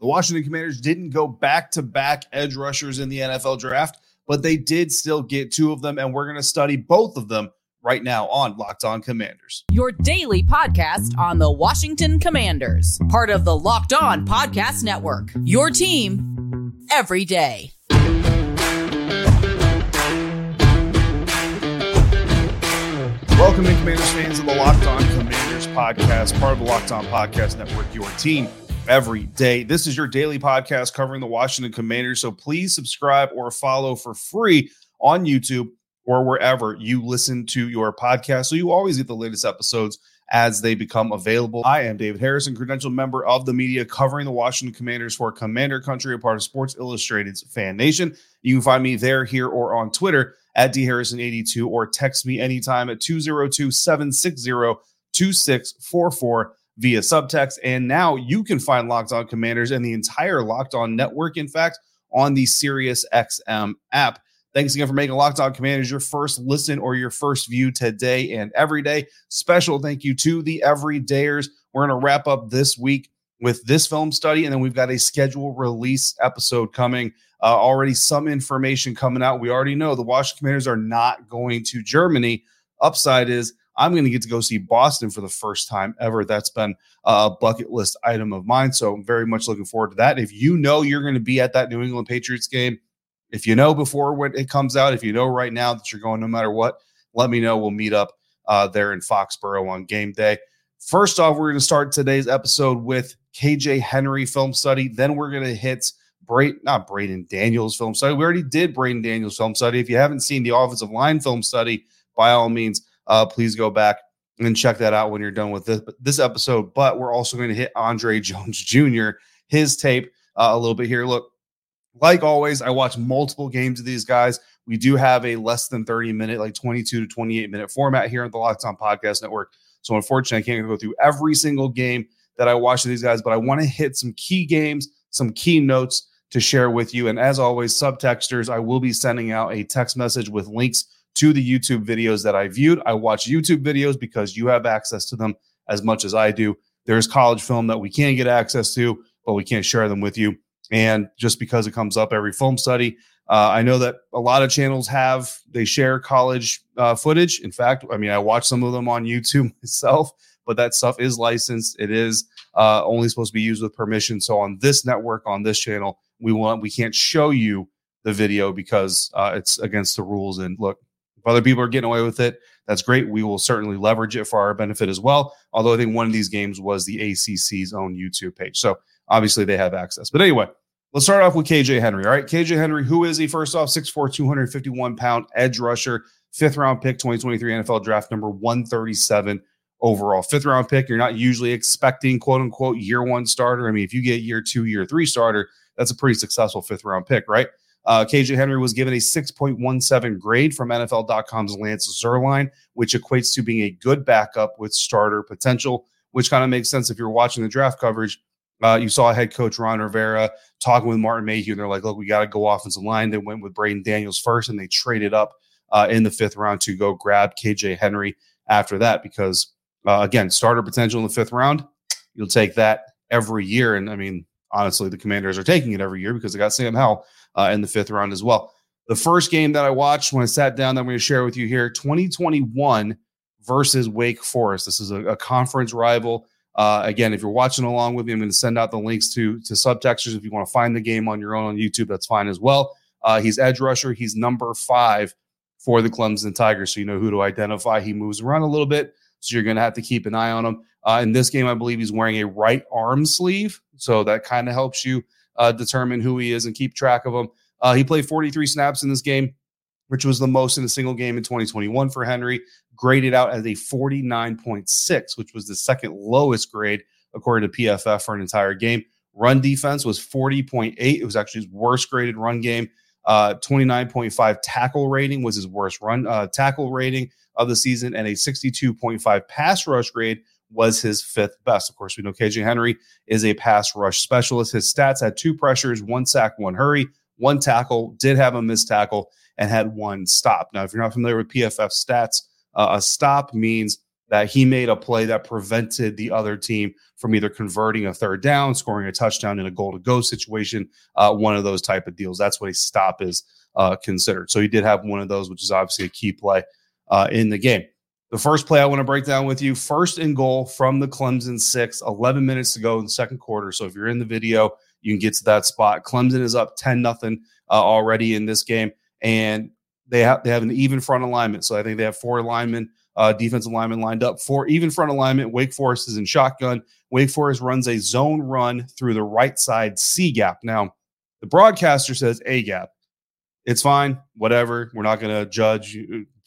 The Washington Commanders didn't go back to back edge rushers in the NFL draft, but they did still get two of them, and we're going to study both of them right now on Locked On Commanders. Your daily podcast on the Washington Commanders, part of the Locked On Podcast Network. Your team every day. Welcome in, Commanders fans of the Locked On Commanders podcast, part of the Locked On Podcast Network, your team every day. This is your daily podcast covering the Washington Commanders. So please subscribe or follow for free on YouTube or wherever you listen to your podcast. So you always get the latest episodes as they become available. I am David Harrison, credential member of the media covering the Washington Commanders for Commander Country, a part of Sports Illustrated's Fan Nation. You can find me there, here, or on Twitter at dharrison82 or text me anytime at 202 760 2644 via subtext. And now you can find Locked On Commanders and the entire Locked On network, in fact, on the Sirius XM app. Thanks again for making Locked On Commanders your first listen or your first view today and every day. Special thank you to the everydayers. We're going to wrap up this week with this film study, and then we've got a schedule release episode coming. Uh, already some information coming out. We already know the Washington Commanders are not going to Germany. Upside is I'm going to get to go see Boston for the first time ever. That's been a bucket list item of mine. So I'm very much looking forward to that. If you know you're going to be at that New England Patriots game, if you know before when it comes out, if you know right now that you're going no matter what, let me know. We'll meet up uh, there in Foxborough on game day. First off, we're going to start today's episode with KJ Henry film study. Then we're going to hit Bray, not Braeden Daniels film study. We already did Braeden Daniels film study. If you haven't seen the offensive line film study, by all means, uh, please go back and check that out when you're done with this, this episode. But we're also going to hit Andre Jones Jr., his tape uh, a little bit here. Look, like always, I watch multiple games of these guys. We do have a less than 30 minute, like 22 to 28 minute format here at the Locked On Podcast Network. So unfortunately, I can't go through every single game that I watch of these guys, but I want to hit some key games, some key notes to share with you. And as always, subtexters, I will be sending out a text message with links to the YouTube videos that I viewed. I watch YouTube videos because you have access to them as much as I do. There's college film that we can't get access to, but we can't share them with you. And just because it comes up every film study, uh, I know that a lot of channels have they share college uh, footage. In fact, I mean, I watch some of them on YouTube myself, but that stuff is licensed. It is uh, only supposed to be used with permission. So on this network, on this channel, we want we can't show you the video because uh, it's against the rules. And look, other people are getting away with it, that's great. We will certainly leverage it for our benefit as well. Although I think one of these games was the ACC's own YouTube page. So obviously they have access. But anyway, let's start off with KJ Henry. All right. KJ Henry, who is he? First off, 6'4, 251 pound edge rusher, fifth round pick, 2023 NFL draft number 137 overall. Fifth round pick. You're not usually expecting quote unquote year one starter. I mean, if you get year two, year three starter, that's a pretty successful fifth round pick, right? Uh, KJ Henry was given a 6.17 grade from NFL.com's Lance Zierlein, which equates to being a good backup with starter potential, which kind of makes sense if you're watching the draft coverage. Uh, you saw head coach Ron Rivera talking with Martin Mayhew, and they're like, look, we got to go offensive line. They went with Braeden Daniels first, and they traded up uh, in the fifth round to go grab KJ Henry after that because, uh, again, starter potential in the fifth round. You'll take that every year. And I mean, honestly, the commanders are taking it every year because they got Sam Howell uh, in the fifth round as well. The first game that I watched when I sat down that I'm going to share with you here 2021 versus Wake Forest. This is a, a conference rival. Uh, again, if you're watching along with me, I'm going to send out the links to to subtexters. If you want to find the game on your own on YouTube, that's fine as well. Uh, he's edge rusher. He's number five for the Clemson Tigers, so you know who to identify. He moves around a little bit, so you're going to have to keep an eye on him. Uh, in this game, I believe he's wearing a right arm sleeve, so that kind of helps you uh, determine who he is and keep track of him. Uh, he played 43 snaps in this game, which was the most in a single game in 2021 for Henry, graded out as a 49.6, which was the second lowest grade according to PFF for an entire game. Run defense was 40.8. It was actually his worst graded run game. Uh, 29.5 tackle rating was his worst run uh, tackle rating of the season, and a 62.5 pass rush grade was his fifth best. Of course, we know KJ Henry is a pass rush specialist. His stats had two pressures, one sack, one hurry, one tackle, did have a missed tackle, and had one stop. Now, if you're not familiar with PFF stats, uh, a stop means that he made a play that prevented the other team from either converting a third down, scoring a touchdown in a goal to go situation, uh, one of those type of deals. That's what a stop is uh, considered. So he did have one of those, which is obviously a key play uh, in the game. The first play I want to break down with you first and goal from the Clemson six, 11 minutes to go in the second quarter. So if you're in the video, you can get to that spot. Clemson is up 10 nothing uh, already in this game, and they have they have an even front alignment. So I think they have four linemen, uh, defensive linemen lined up. for even front alignment. Wake Forest is in shotgun. Wake Forest runs a zone run through the right side C gap. Now, the broadcaster says A gap. It's fine, whatever. We're not going to judge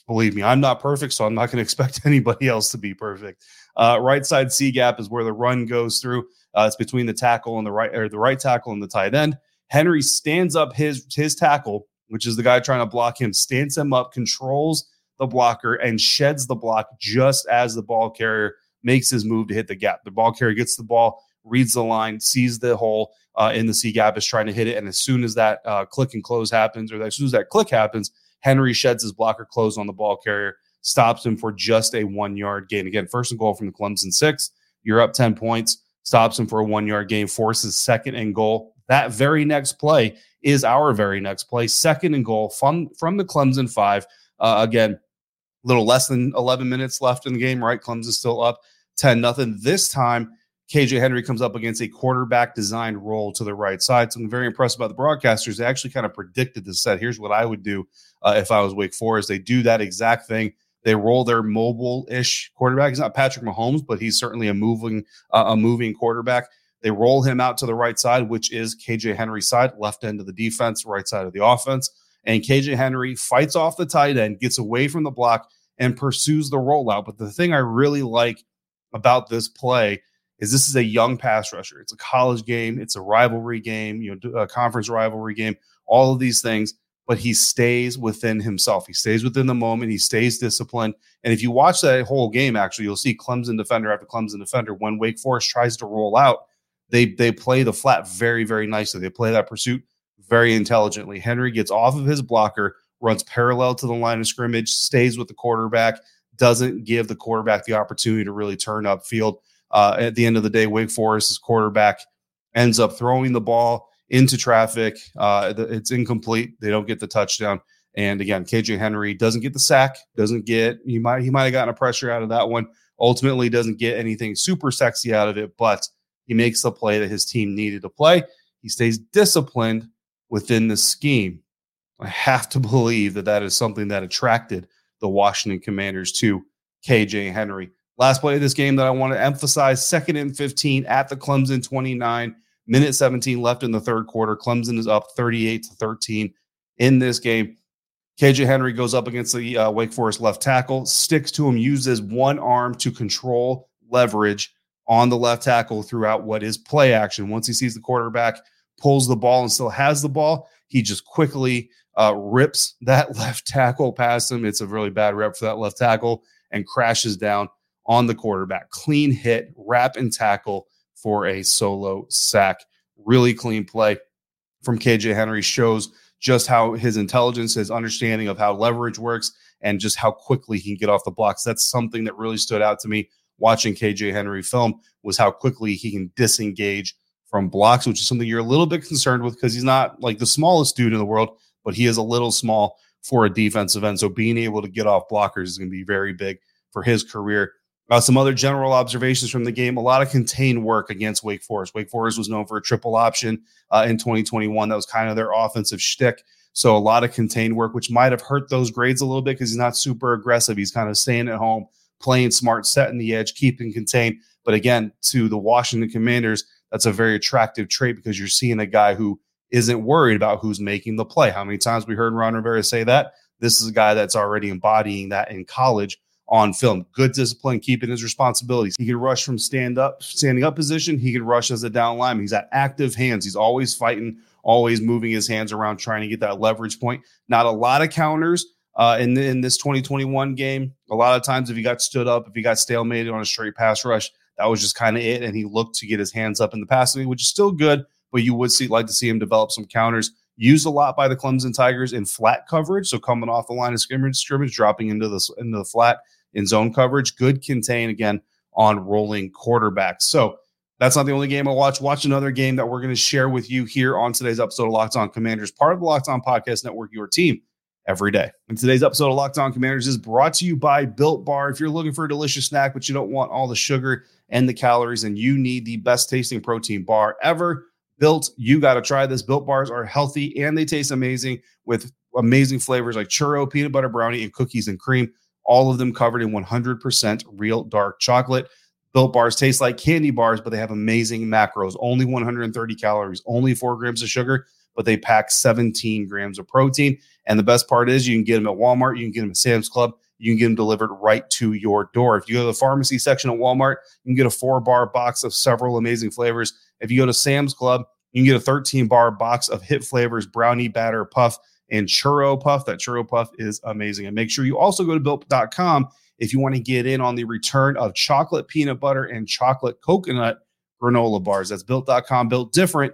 Believe me, I'm not perfect, so I'm not going to expect anybody else to be perfect. Uh, right side C gap is where the run goes through. Uh, it's between the tackle and the right, or the right tackle and the tight end. Henry stands up his his tackle, which is the guy trying to block him, stands him up, controls the blocker, and sheds the block just as the ball carrier makes his move to hit the gap. The ball carrier gets the ball, reads the line, sees the hole uh, in the C gap, is trying to hit it, and as soon as that uh, click and close happens, or as soon as that click happens, Henry sheds his blocker close on the ball carrier, stops him for just a one yard gain. Again, first and goal from the Clemson six. You're up 10 points, stops him for a one yard gain, forces second and goal. That very next play is our very next play. Second and goal from, from the Clemson five. Uh, again, a little less than 11 minutes left in the game, right? Clemson's still up 10 nothing. This time, KJ Henry comes up against a quarterback designed roll to the right side. So I'm very impressed about the broadcasters. They actually kind of predicted this set. Here's what I would do uh, if I was Wake Forest. They do that exact thing. They roll their mobile-ish quarterback. He's not Patrick Mahomes, but he's certainly a moving uh, a moving quarterback. They roll him out to the right side, which is KJ Henry's side, left end of the defense, right side of the offense. And KJ Henry fights off the tight end, gets away from the block, and pursues the rollout. But the thing I really like about this play is this is a young pass rusher. It's a college game. It's a rivalry game, you know, a conference rivalry game, all of these things. But he stays within himself. He stays within the moment. He stays disciplined. And if you watch that whole game, actually, you'll see Clemson defender after Clemson defender. When Wake Forest tries to roll out, they they play the flat very very nicely. They play that pursuit very intelligently. Henry gets off of his blocker, runs parallel to the line of scrimmage, stays with the quarterback, doesn't give the quarterback the opportunity to really turn upfield uh, at the end of the day, Wake Forest's quarterback ends up throwing the ball into traffic. Uh, it's incomplete. They don't get the touchdown. And again, KJ Henry doesn't get the sack. Doesn't get he might he might have gotten a pressure out of that one. Ultimately, doesn't get anything super sexy out of it, but he makes the play that his team needed to play. He stays disciplined within the scheme. I have to believe that that is something that attracted the Washington Commanders to KJ Henry. Last play of this game that I want to emphasize second and 15 at the Clemson 29, minute 17 left in the third quarter. Clemson is up 38 to 13 in this game. KJ Henry goes up against the uh, Wake Forest left tackle, sticks to him, uses one arm to control leverage on the left tackle throughout what is play action. Once he sees the quarterback pulls the ball and still has the ball, he just quickly uh, rips that left tackle past him. It's a really bad rep for that left tackle and crashes down on the quarterback. Clean hit, wrap and tackle for a solo sack. Really clean play from KJ Henry shows just how his intelligence, his understanding of how leverage works, and just how quickly he can get off the blocks. That's something that really stood out to me watching KJ Henry film was how quickly he can disengage from blocks, which is something you're a little bit concerned with because he's not like the smallest dude in the world, but he is a little small for a defensive end. So being able to get off blockers is going to be very big for his career. Uh, some other general observations from the game: a lot of contained work against Wake Forest. Wake Forest was known for a triple option uh, in 2021. That was kind of their offensive shtick. So a lot of contained work, which might have hurt those grades a little bit because he's not super aggressive. He's kind of staying at home, playing smart, setting the edge, keeping contained. But again, to the Washington Commanders, that's a very attractive trait because you're seeing a guy who isn't worried about who's making the play. How many times we heard Ron Rivera say that? This is a guy that's already embodying that in college on film. Good discipline, keeping his responsibilities. He can rush from stand up, standing up position. He can rush as a down lineman. He's got active hands. He's always fighting, always moving his hands around, trying to get that leverage point. Not a lot of counters uh, in in this 2021 game. A lot of times, if he got stood up, if he got stalemated on a straight pass rush, that was just kind of it. And he looked to get his hands up in the passing, which is still good, but you would see like to see him develop some counters used a lot by the Clemson Tigers in flat coverage. So coming off the line of scrimmage, scrimmage, dropping into the into the flat in zone coverage. Good contain again on rolling quarterbacks. So that's not the only game I watch. Watch another game that we're going to share with you here on today's episode of Locked On Commanders, part of the Locked On Podcast Network, your team every day. And today's episode of Locked On Commanders is brought to you by Built Bar. If you're looking for a delicious snack, but you don't want all the sugar and the calories, and you need the best tasting protein bar ever, Built, you got to try this. Built bars are healthy and they taste amazing with amazing flavors like churro, peanut butter brownie, and cookies and cream all of them covered in 100% real dark chocolate. Built bars taste like candy bars, but they have amazing macros. Only 130 calories, only four grams of sugar, but they pack 17 grams of protein. And the best part is you can get them at Walmart, you can get them at Sam's Club, you can get them delivered right to your door. If you go to the pharmacy section at Walmart, you can get a four bar box of several amazing flavors. If you go to Sam's Club, you can get a 13 bar box of hit flavors, brownie batter, puff, and churro puff. That churro puff is amazing. And make sure you also go to built.com if you want to get in on the return of chocolate peanut butter and chocolate coconut granola bars. That's built.com, built different.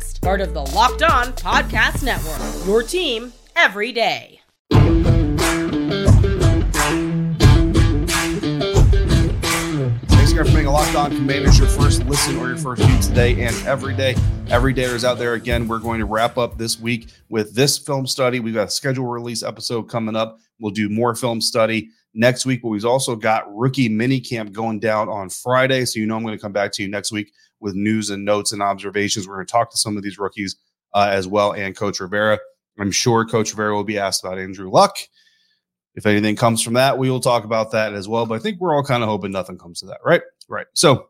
part of the Locked On Podcast Network. Your team every day. Thanks again for being a Locked On Commanders your first listen or your first view today and every day. Every day is out there. Again, we're going to wrap up this week with this film study. We've got a schedule release episode coming up. We'll do more film study next week, but we've also got rookie mini camp going down on Friday. So you know I'm going to come back to you next week with news and notes and observations. We're going to talk to some of these rookies uh, as well and Coach Rivera. I'm sure Coach Rivera will be asked about Andrew Luck if anything comes from that, we will talk about that as well. But I think we're all kind of hoping nothing comes to that, right? Right. So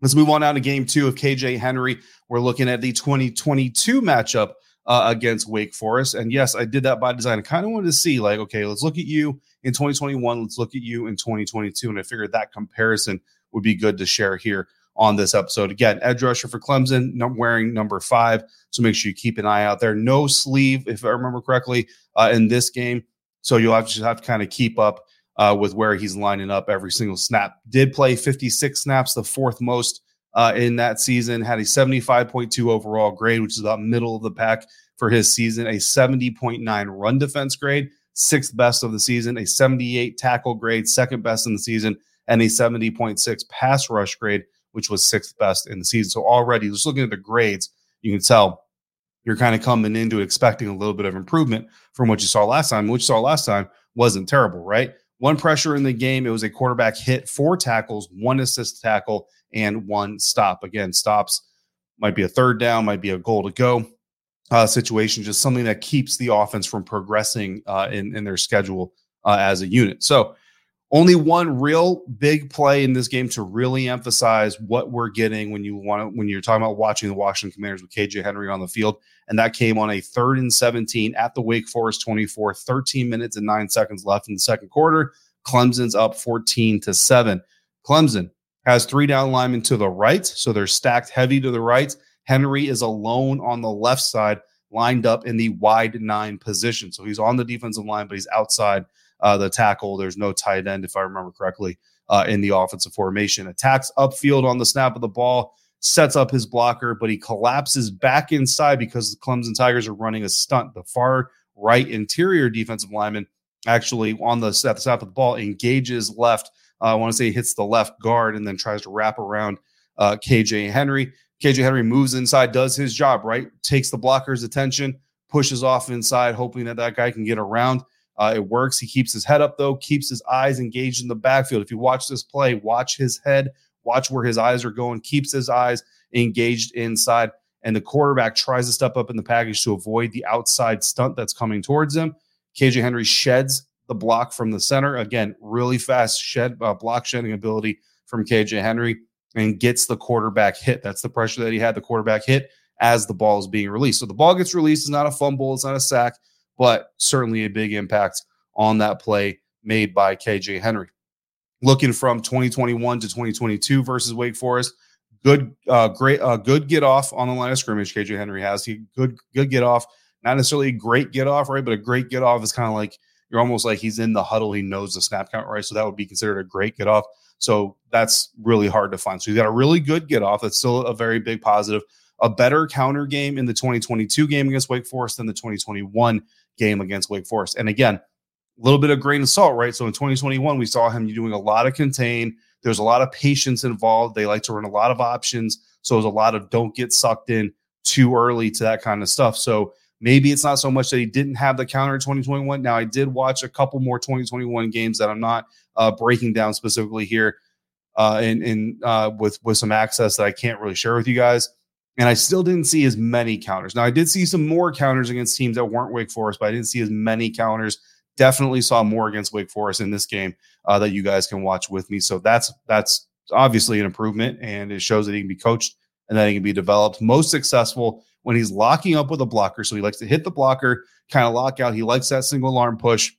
let's move on now to game two of KJ Henry. We're looking at the 2022 matchup uh, against Wake Forest. And yes, I did that by design. I kind of wanted to see, like, okay, let's look at you in 2021. Let's look at you in 2022. And I figured that comparison would be good to share here on this episode. Again, edge rusher for Clemson, wearing number five. So make sure you keep an eye out there. No sleeve, if I remember correctly, uh, in this game. So you'll have to have to kind of keep up uh, with where he's lining up every single snap. Did play 56 snaps, the fourth most uh, in that season. Had a 75.2 overall grade, which is about middle of the pack for his season. A 70.9 run defense grade, sixth best of the season. A 78 tackle grade, second best in the season, and a 70.6 pass rush grade, which was sixth best in the season. So already, just looking at the grades, you can tell you're kind of coming into expecting a little bit of improvement from what you saw last time. What you saw last time wasn't terrible, right? One pressure in the game. It was a quarterback hit, four tackles, one assist tackle, and one stop. Again, stops might be a third down, might be a goal to go uh, situation, just something that keeps the offense from progressing uh, in, in their schedule uh, as a unit. So only one real big play in this game to really emphasize what we're getting when you want to, when you're talking about watching the Washington Commanders with KJ Henry on the field. And that came on a third and 17 at the Wake Forest 24, 13 minutes and nine seconds left in the second quarter. Clemson's up 14 to 7. Clemson has three down linemen to the right, so they're stacked heavy to the right. Henry is alone on the left side, lined up in the wide nine position. So he's on the defensive line, but he's outside uh, the tackle. There's no tight end, if I remember correctly, uh, in the offensive formation. Attacks upfield on the snap of the ball, sets up his blocker, but he collapses back inside because the Clemson Tigers are running a stunt. The far right interior defensive lineman actually on the snap of the ball engages left. Uh, I want to say hits the left guard and then tries to wrap around uh, KJ Henry. KJ Henry moves inside, does his job, right? Takes the blocker's attention, pushes off inside, hoping that that guy can get around Uh, it works. He keeps his head up, though, keeps his eyes engaged in the backfield. If you watch this play, watch his head, watch where his eyes are going, keeps his eyes engaged inside. And the quarterback tries to step up in the package to avoid the outside stunt that's coming towards him. KJ Henry sheds the block from the center. Again, really fast shed uh, block shedding ability from KJ Henry and gets the quarterback hit. That's the pressure that he had the quarterback hit as the ball is being released. So the ball gets released. It's not a fumble, it's not a sack but certainly a big impact on that play made by KJ Henry. Looking from 2021 to 2022 versus Wake Forest, good, uh, great, uh, good get off on the line of scrimmage. KJ Henry has he good, good get off. Not necessarily a great get off, right? But a great get off is kind of like you're almost like he's in the huddle. He knows the snap count, right? So that would be considered a great get off. So that's really hard to find. So he's got a really good get off. That's still a very big positive. A better counter game in the 2022 game against Wake Forest than the 2021 game against Wake Forest. And again, a little bit of grain of salt, right? So in 2021, we saw him doing a lot of contain. There's a lot of patience involved. They like to run a lot of options. So there's a lot of don't get sucked in too early to that kind of stuff. So maybe it's not so much that he didn't have the counter in 2021. Now, I did watch a couple more 2021 games that I'm not uh, breaking down specifically here uh, in, in uh, with, with some access that I can't really share with you guys and I still didn't see as many counters. Now I did see some more counters against teams that weren't Wake Forest, but I didn't see as many counters. Definitely saw more against Wake Forest in this game uh, that you guys can watch with me. So that's that's obviously an improvement, and it shows that he can be coached and that he can be developed. Most successful when he's locking up with a blocker. So he likes to hit the blocker, kind of lock out. He likes that single alarm push,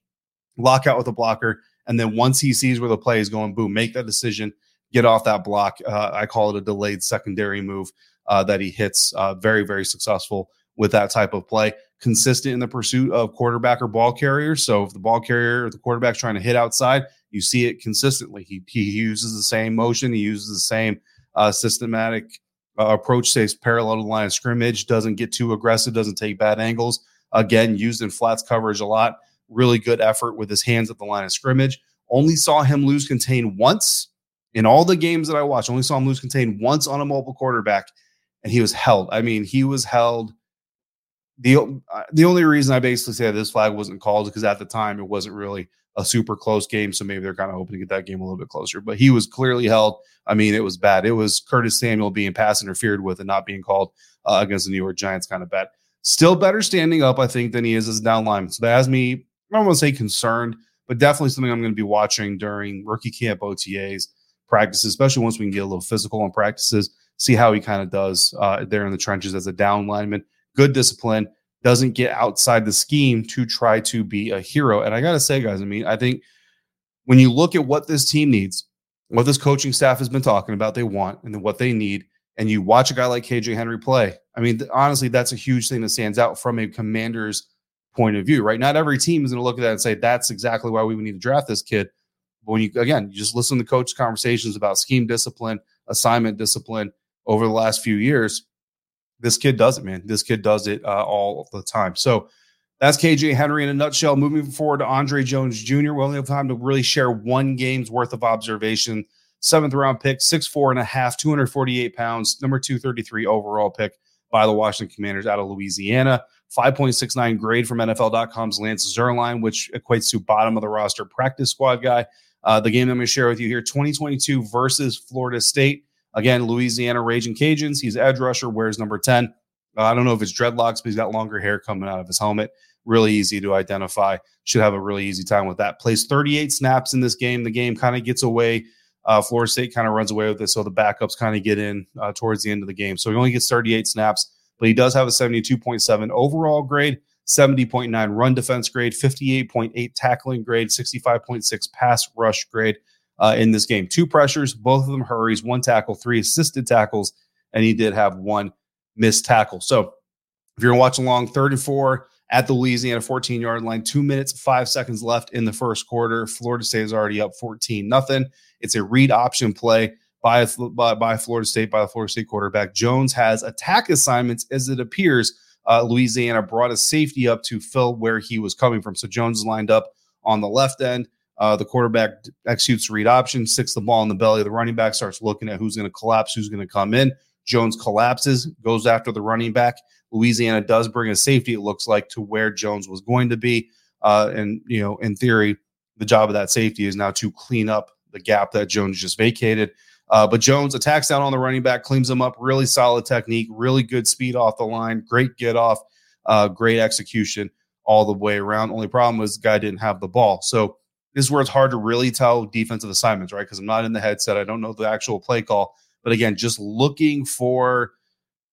lock out with a blocker, and then once he sees where the play is going, boom, make that decision, get off that block. Uh, I call it a delayed secondary move uh, that he hits. Uh, very, very successful with that type of play. Consistent in the pursuit of quarterback or ball carrier. So if the ball carrier or the quarterback's trying to hit outside, you see it consistently. He, he uses the same motion, he uses the same uh, systematic uh, approach, stays parallel to the line of scrimmage, doesn't get too aggressive, doesn't take bad angles. Again, used in flats coverage a lot. Really good effort with his hands at the line of scrimmage. Only saw him lose contain once in all the games that I watched. Only saw him lose contain once on a mobile quarterback, and he was held. I mean, he was held. the uh, The only reason I basically say this flag wasn't called because at the time it wasn't really a super close game, so maybe they're kind of hoping to get that game a little bit closer. But he was clearly held. I mean, it was bad. It was Curtis Samuel being pass interfered with and not being called uh, against the New York Giants, kind of bad. Still better standing up, I think, than he is as down line. So that has me. I don't want to say concerned, but definitely something I'm going to be watching during rookie camp OTAs practices, especially once we can get a little physical on practices see how he kind of does uh, there in the trenches as a down lineman. Good discipline, doesn't get outside the scheme to try to be a hero. And I got to say, guys, I mean, I think when you look at what this team needs, what this coaching staff has been talking about, they want and what they need, and you watch a guy like KJ Henry play, I mean, honestly, that's a huge thing that stands out from a commander's point of view, right? Not every team is going to look at that and say, that's exactly why we need to draft this kid. But when you, again, you just listen to coach conversations about scheme discipline, assignment discipline, over the last few years, this kid does it, man. This kid does it uh, all the time. So that's KJ Henry in a nutshell. Moving forward to Andre Jones Jr. We only have time to really share one game's worth of observation. Seventh round pick, six four and a half, 248 pounds, number 233 overall pick by the Washington Commanders out of Louisiana. 5.69 grade from NFL.com's Lance Zierlein, which equates to bottom of the roster practice squad guy. Uh, the game I'm going to share with you here 2022 versus Florida State. Again, Louisiana Raging Cajuns. He's edge rusher, wears number 10. Uh, I don't know if it's dreadlocks, but he's got longer hair coming out of his helmet. Really easy to identify. Should have a really easy time with that. Plays 38 snaps in this game. The game kind of gets away. Uh, Florida State kind of runs away with it. so the backups kind of get in uh, towards the end of the game. So he only gets 38 snaps, but he does have a 72.7 overall grade, 70.9 run defense grade, 58.8 tackling grade, 65.6 pass rush grade uh, in this game. Two pressures, both of them hurries, one tackle, three assisted tackles, and he did have one missed tackle. So if you're watching along, third and four at the Louisiana 14 yard line, two minutes, five seconds left in the first quarter. Florida State is already up 14 nothing. It's a read option play by, by, by Florida State, by the Florida State quarterback. Jones has attack assignments as it appears. Uh, Louisiana brought a safety up to fill where he was coming from. So Jones is lined up on the left end. Uh, the quarterback executes read option, sticks the ball in the belly. The running back starts looking at who's going to collapse, who's going to come in. Jones collapses, goes after the running back. Louisiana does bring a safety, it looks like, to where Jones was going to be. Uh, and you know, in theory, the job of that safety is now to clean up the gap that Jones just vacated. Uh, but Jones attacks down on the running back, cleans him up. Really solid technique, really good speed off the line, great get off, uh, great execution all the way around. Only problem was the guy didn't have the ball. So this is where it's hard to really tell defensive assignments, right? Because I'm not in the headset. I don't know the actual play call. But again, just looking for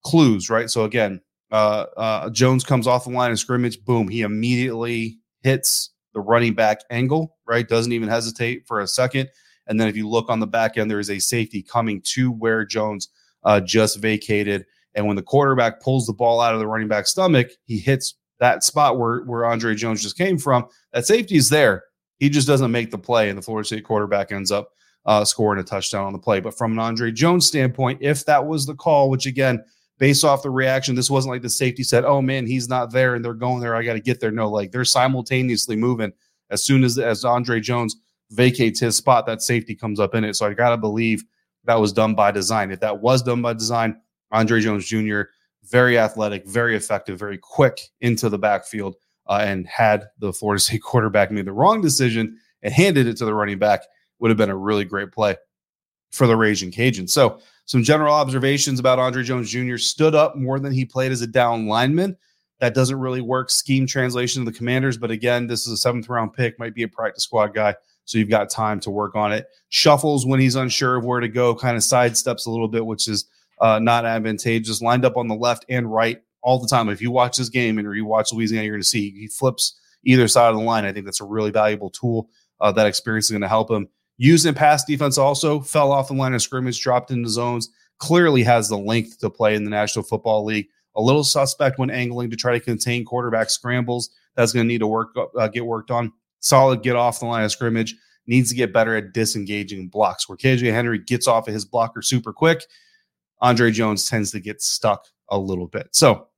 clues, right? So again, uh, uh, Jones comes off the line of scrimmage. Boom. He immediately hits the running back angle, right? Doesn't even hesitate for a second. And then if you look on the back end, there is a safety coming to where Jones uh, just vacated. And when the quarterback pulls the ball out of the running back stomach, he hits that spot where, where Andre Jones just came from. That safety is there. He just doesn't make the play, and the Florida State quarterback ends up uh, scoring a touchdown on the play. But from an Andre Jones standpoint, if that was the call, which again, based off the reaction, this wasn't like the safety said, "Oh man, he's not there," and they're going there. I got to get there. No, like they're simultaneously moving. As soon as as Andre Jones vacates his spot, that safety comes up in it. So I got to believe that was done by design. If that was done by design, Andre Jones Jr. very athletic, very effective, very quick into the backfield, uh, and had the Florida State quarterback made the wrong decision and handed it to the running back, would have been a really great play for the Raging Cajuns. So some general observations about Andre Jones Jr. stood up more than he played as a down lineman. That doesn't really work scheme translation to the commanders. But again, this is a seventh round pick, might be a practice squad guy. So you've got time to work on it. Shuffles when he's unsure of where to go, kind of sidesteps a little bit, which is uh, not advantageous. Lined up on the left and right all the time. If you watch this game and you watch Louisiana, you're going to see he flips either side of the line. I think that's a really valuable tool. Uh, that experience is going to help him. Used in pass defense also fell off the line of scrimmage, dropped into zones. Clearly has the length to play in the National Football League. A little suspect when angling to try to contain quarterback scrambles. That's going to need to work uh, get worked on. Solid get off the line of scrimmage. Needs to get better at disengaging blocks. Where KJ Henry gets off of his blocker super quick, Andre Jones tends to get stuck a little bit. So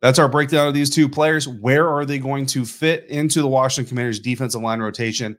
that's our breakdown of these two players. Where are they going to fit into the Washington Commanders defensive line rotation?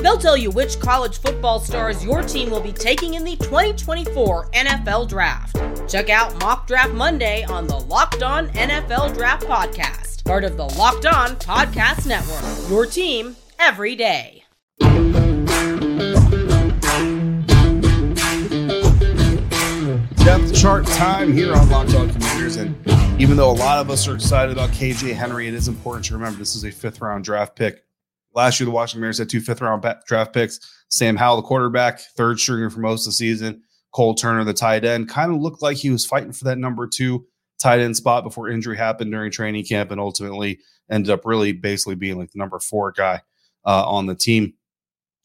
They'll tell you which college football stars your team will be taking in the 2024 NFL Draft. Check out Mock Draft Monday on the Locked On NFL Draft Podcast, part of the Locked On Podcast Network. Your team every day. Depth chart time here on Locked On Commanders. And even though a lot of us are excited about KJ Henry, it is important to remember this is a fifth round draft pick. Last year, the Washington Commanders had two fifth round draft picks. Sam Howell, the quarterback, third stringer for most of the season. Cole Turner, the tight end, kind of looked like he was fighting for that number two tight end spot before injury happened during training camp and ultimately ended up really basically being like the number four guy uh, on the team.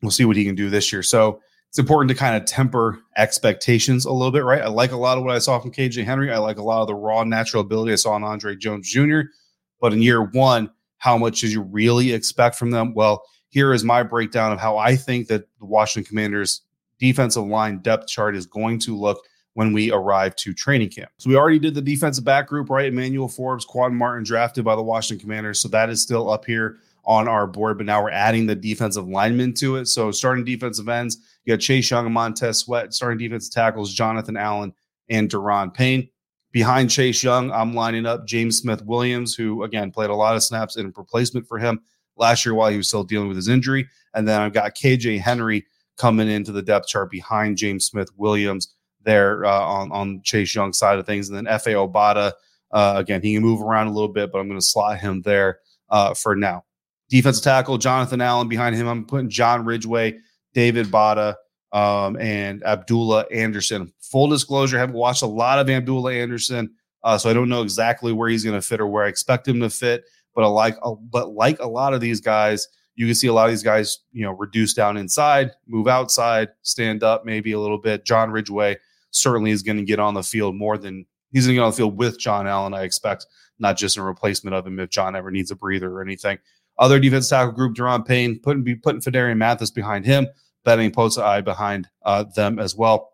We'll see what he can do this year. So it's important to kind of temper expectations a little bit, right? I like a lot of what I saw from KJ Henry. I like a lot of the raw natural ability I saw in Andre Jones Jr. But in year one, how much did you really expect from them? Well, here is my breakdown of how I think that the Washington Commanders defensive line depth chart is going to look when we arrive to training camp. So we already did the defensive back group, right? Emmanuel Forbes, Quan Martin drafted by the Washington Commanders. So that is still up here on our board, but now we're adding the defensive linemen to it. So starting defensive ends, you got Chase Young and Montez Sweat, starting defensive tackles, Jonathan Allen and Daron Payne. Behind Chase Young, I'm lining up James Smith Williams, who again played a lot of snaps in replacement for him last year while he was still dealing with his injury. And then I've got KJ Henry coming into the depth chart behind James Smith Williams there uh, on, on Chase Young side of things. And then Efe Obada, uh, again, he can move around a little bit, but I'm going to slot him there uh, for now. Defensive tackle, Jonathan Allen behind him. I'm putting John Ridgeway, David Bada, um, and Abdullah Anderson. Full disclosure, I haven't watched a lot of Abdullah Anderson, uh, so I don't know exactly where he's going to fit or where I expect him to fit. But I like, uh, but like a lot of these guys, you can see a lot of these guys, you know, reduce down inside, move outside, stand up maybe a little bit. John Ridgeway certainly is going to get on the field more than he's going to get on the field with John Allen. I expect not just a replacement of him if John ever needs a breather or anything. Other defense tackle group, Daron Payne, putting be putting Phidarian Mathis behind him Benning Potoa'e behind uh, them as well.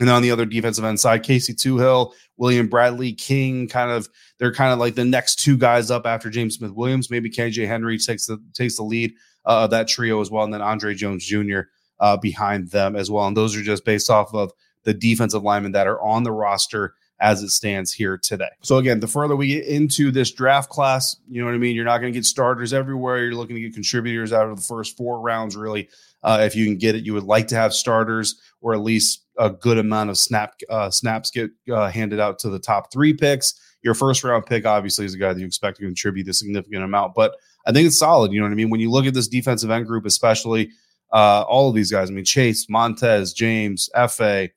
And on the other defensive end side, Casey Toohill, William Bradley King, kind of they're kind of like the next two guys up after James Smith Williams. Maybe KJ Henry takes the takes the lead uh, of that trio as well, and then Andre Jones Jr. Uh, behind them as well. And those are just based off of the defensive linemen that are on the roster as it stands here today. So again, the further we get into this draft class, you know what I mean. You're not going to get starters everywhere. You're looking to get contributors out of the first four rounds, really. Uh, if you can get it, you would like to have starters or at least a good amount of snap uh, snaps get uh, handed out to the top three picks. Your first round pick, obviously, is a guy that you expect to contribute a significant amount, but I think it's solid. You know what I mean? When you look at this defensive end group, especially uh, all of these guys, I mean, Chase, Montez, James, Fa,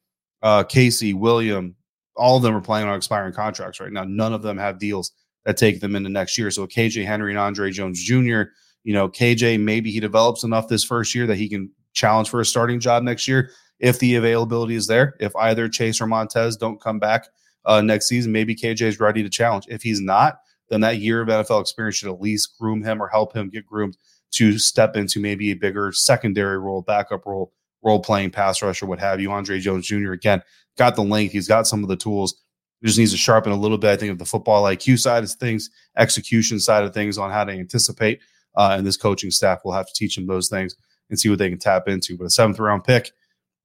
uh, Casey, William, all of them are playing on expiring contracts right now. None of them have deals that take them into next year. So KJ Henry and Andre Jones Jr., you know, KJ, maybe he develops enough this first year that he can challenge for a starting job next year if the availability is there. If either Chase or Montez don't come back uh, next season, maybe KJ is ready to challenge. If he's not, then that year of NFL experience should at least groom him or help him get groomed to step into maybe a bigger secondary role, backup role, role playing pass rusher, what have you. Andre Jones Jr. again got the length, he's got some of the tools. He just needs to sharpen a little bit. I think of the football IQ side of things, execution side of things on how to anticipate. Uh, and this coaching staff will have to teach him those things and see what they can tap into. But a seventh round pick,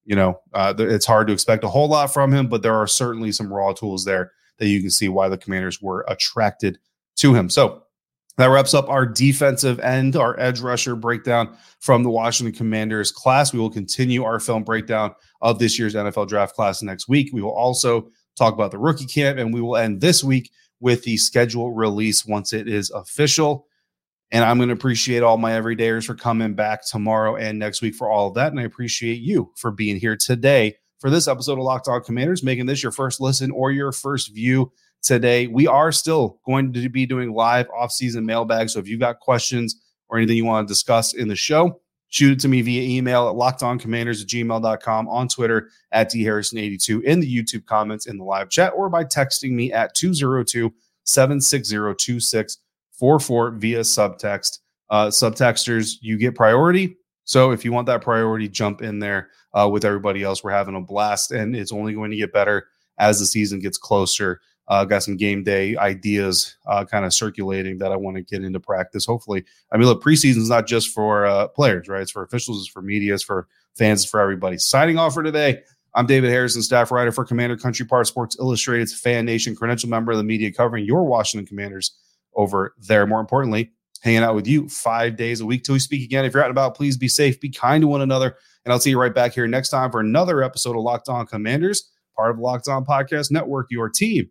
you know, uh, it's hard to expect a whole lot from him, but there are certainly some raw tools there that you can see why the commanders were attracted to him. So that wraps up our defensive end, our edge rusher breakdown from the Washington Commanders class. We will continue our film breakdown of this year's NFL draft class next week. We will also talk about the rookie camp, and we will end this week with the schedule release once it is official. And I'm going to appreciate all my everydayers for coming back tomorrow and next week for all of that. And I appreciate you for being here today for this episode of Locked On Commanders, making this your first listen or your first view today. We are still going to be doing live off-season mailbag. So if you've got questions or anything you want to discuss in the show, shoot it to me via email at lockedoncommanders at gmail.com, on Twitter at dharrison82, in the YouTube comments in the live chat, or by texting me at 202 760 2644 via subtext. Uh, subtexters, you get priority. So if you want that priority, jump in there uh, with everybody else. We're having a blast, and it's only going to get better as the season gets closer. Uh, got some game day ideas uh, kind of circulating that I want to get into practice. Hopefully, I mean, look, preseason is not just for uh, players, right? It's for officials, it's for media, it's for fans, it's for everybody. Signing off for today. I'm David Harrison, staff writer for Commander Country Park Sports Illustrated's Fan Nation, credential member of the media covering your Washington Commanders over there. More importantly, hanging out with you five days a week till we speak again. If you're out and about, please be safe, be kind to one another, and I'll see you right back here next time for another episode of Locked On Commanders, part of Locked On Podcast Network, your team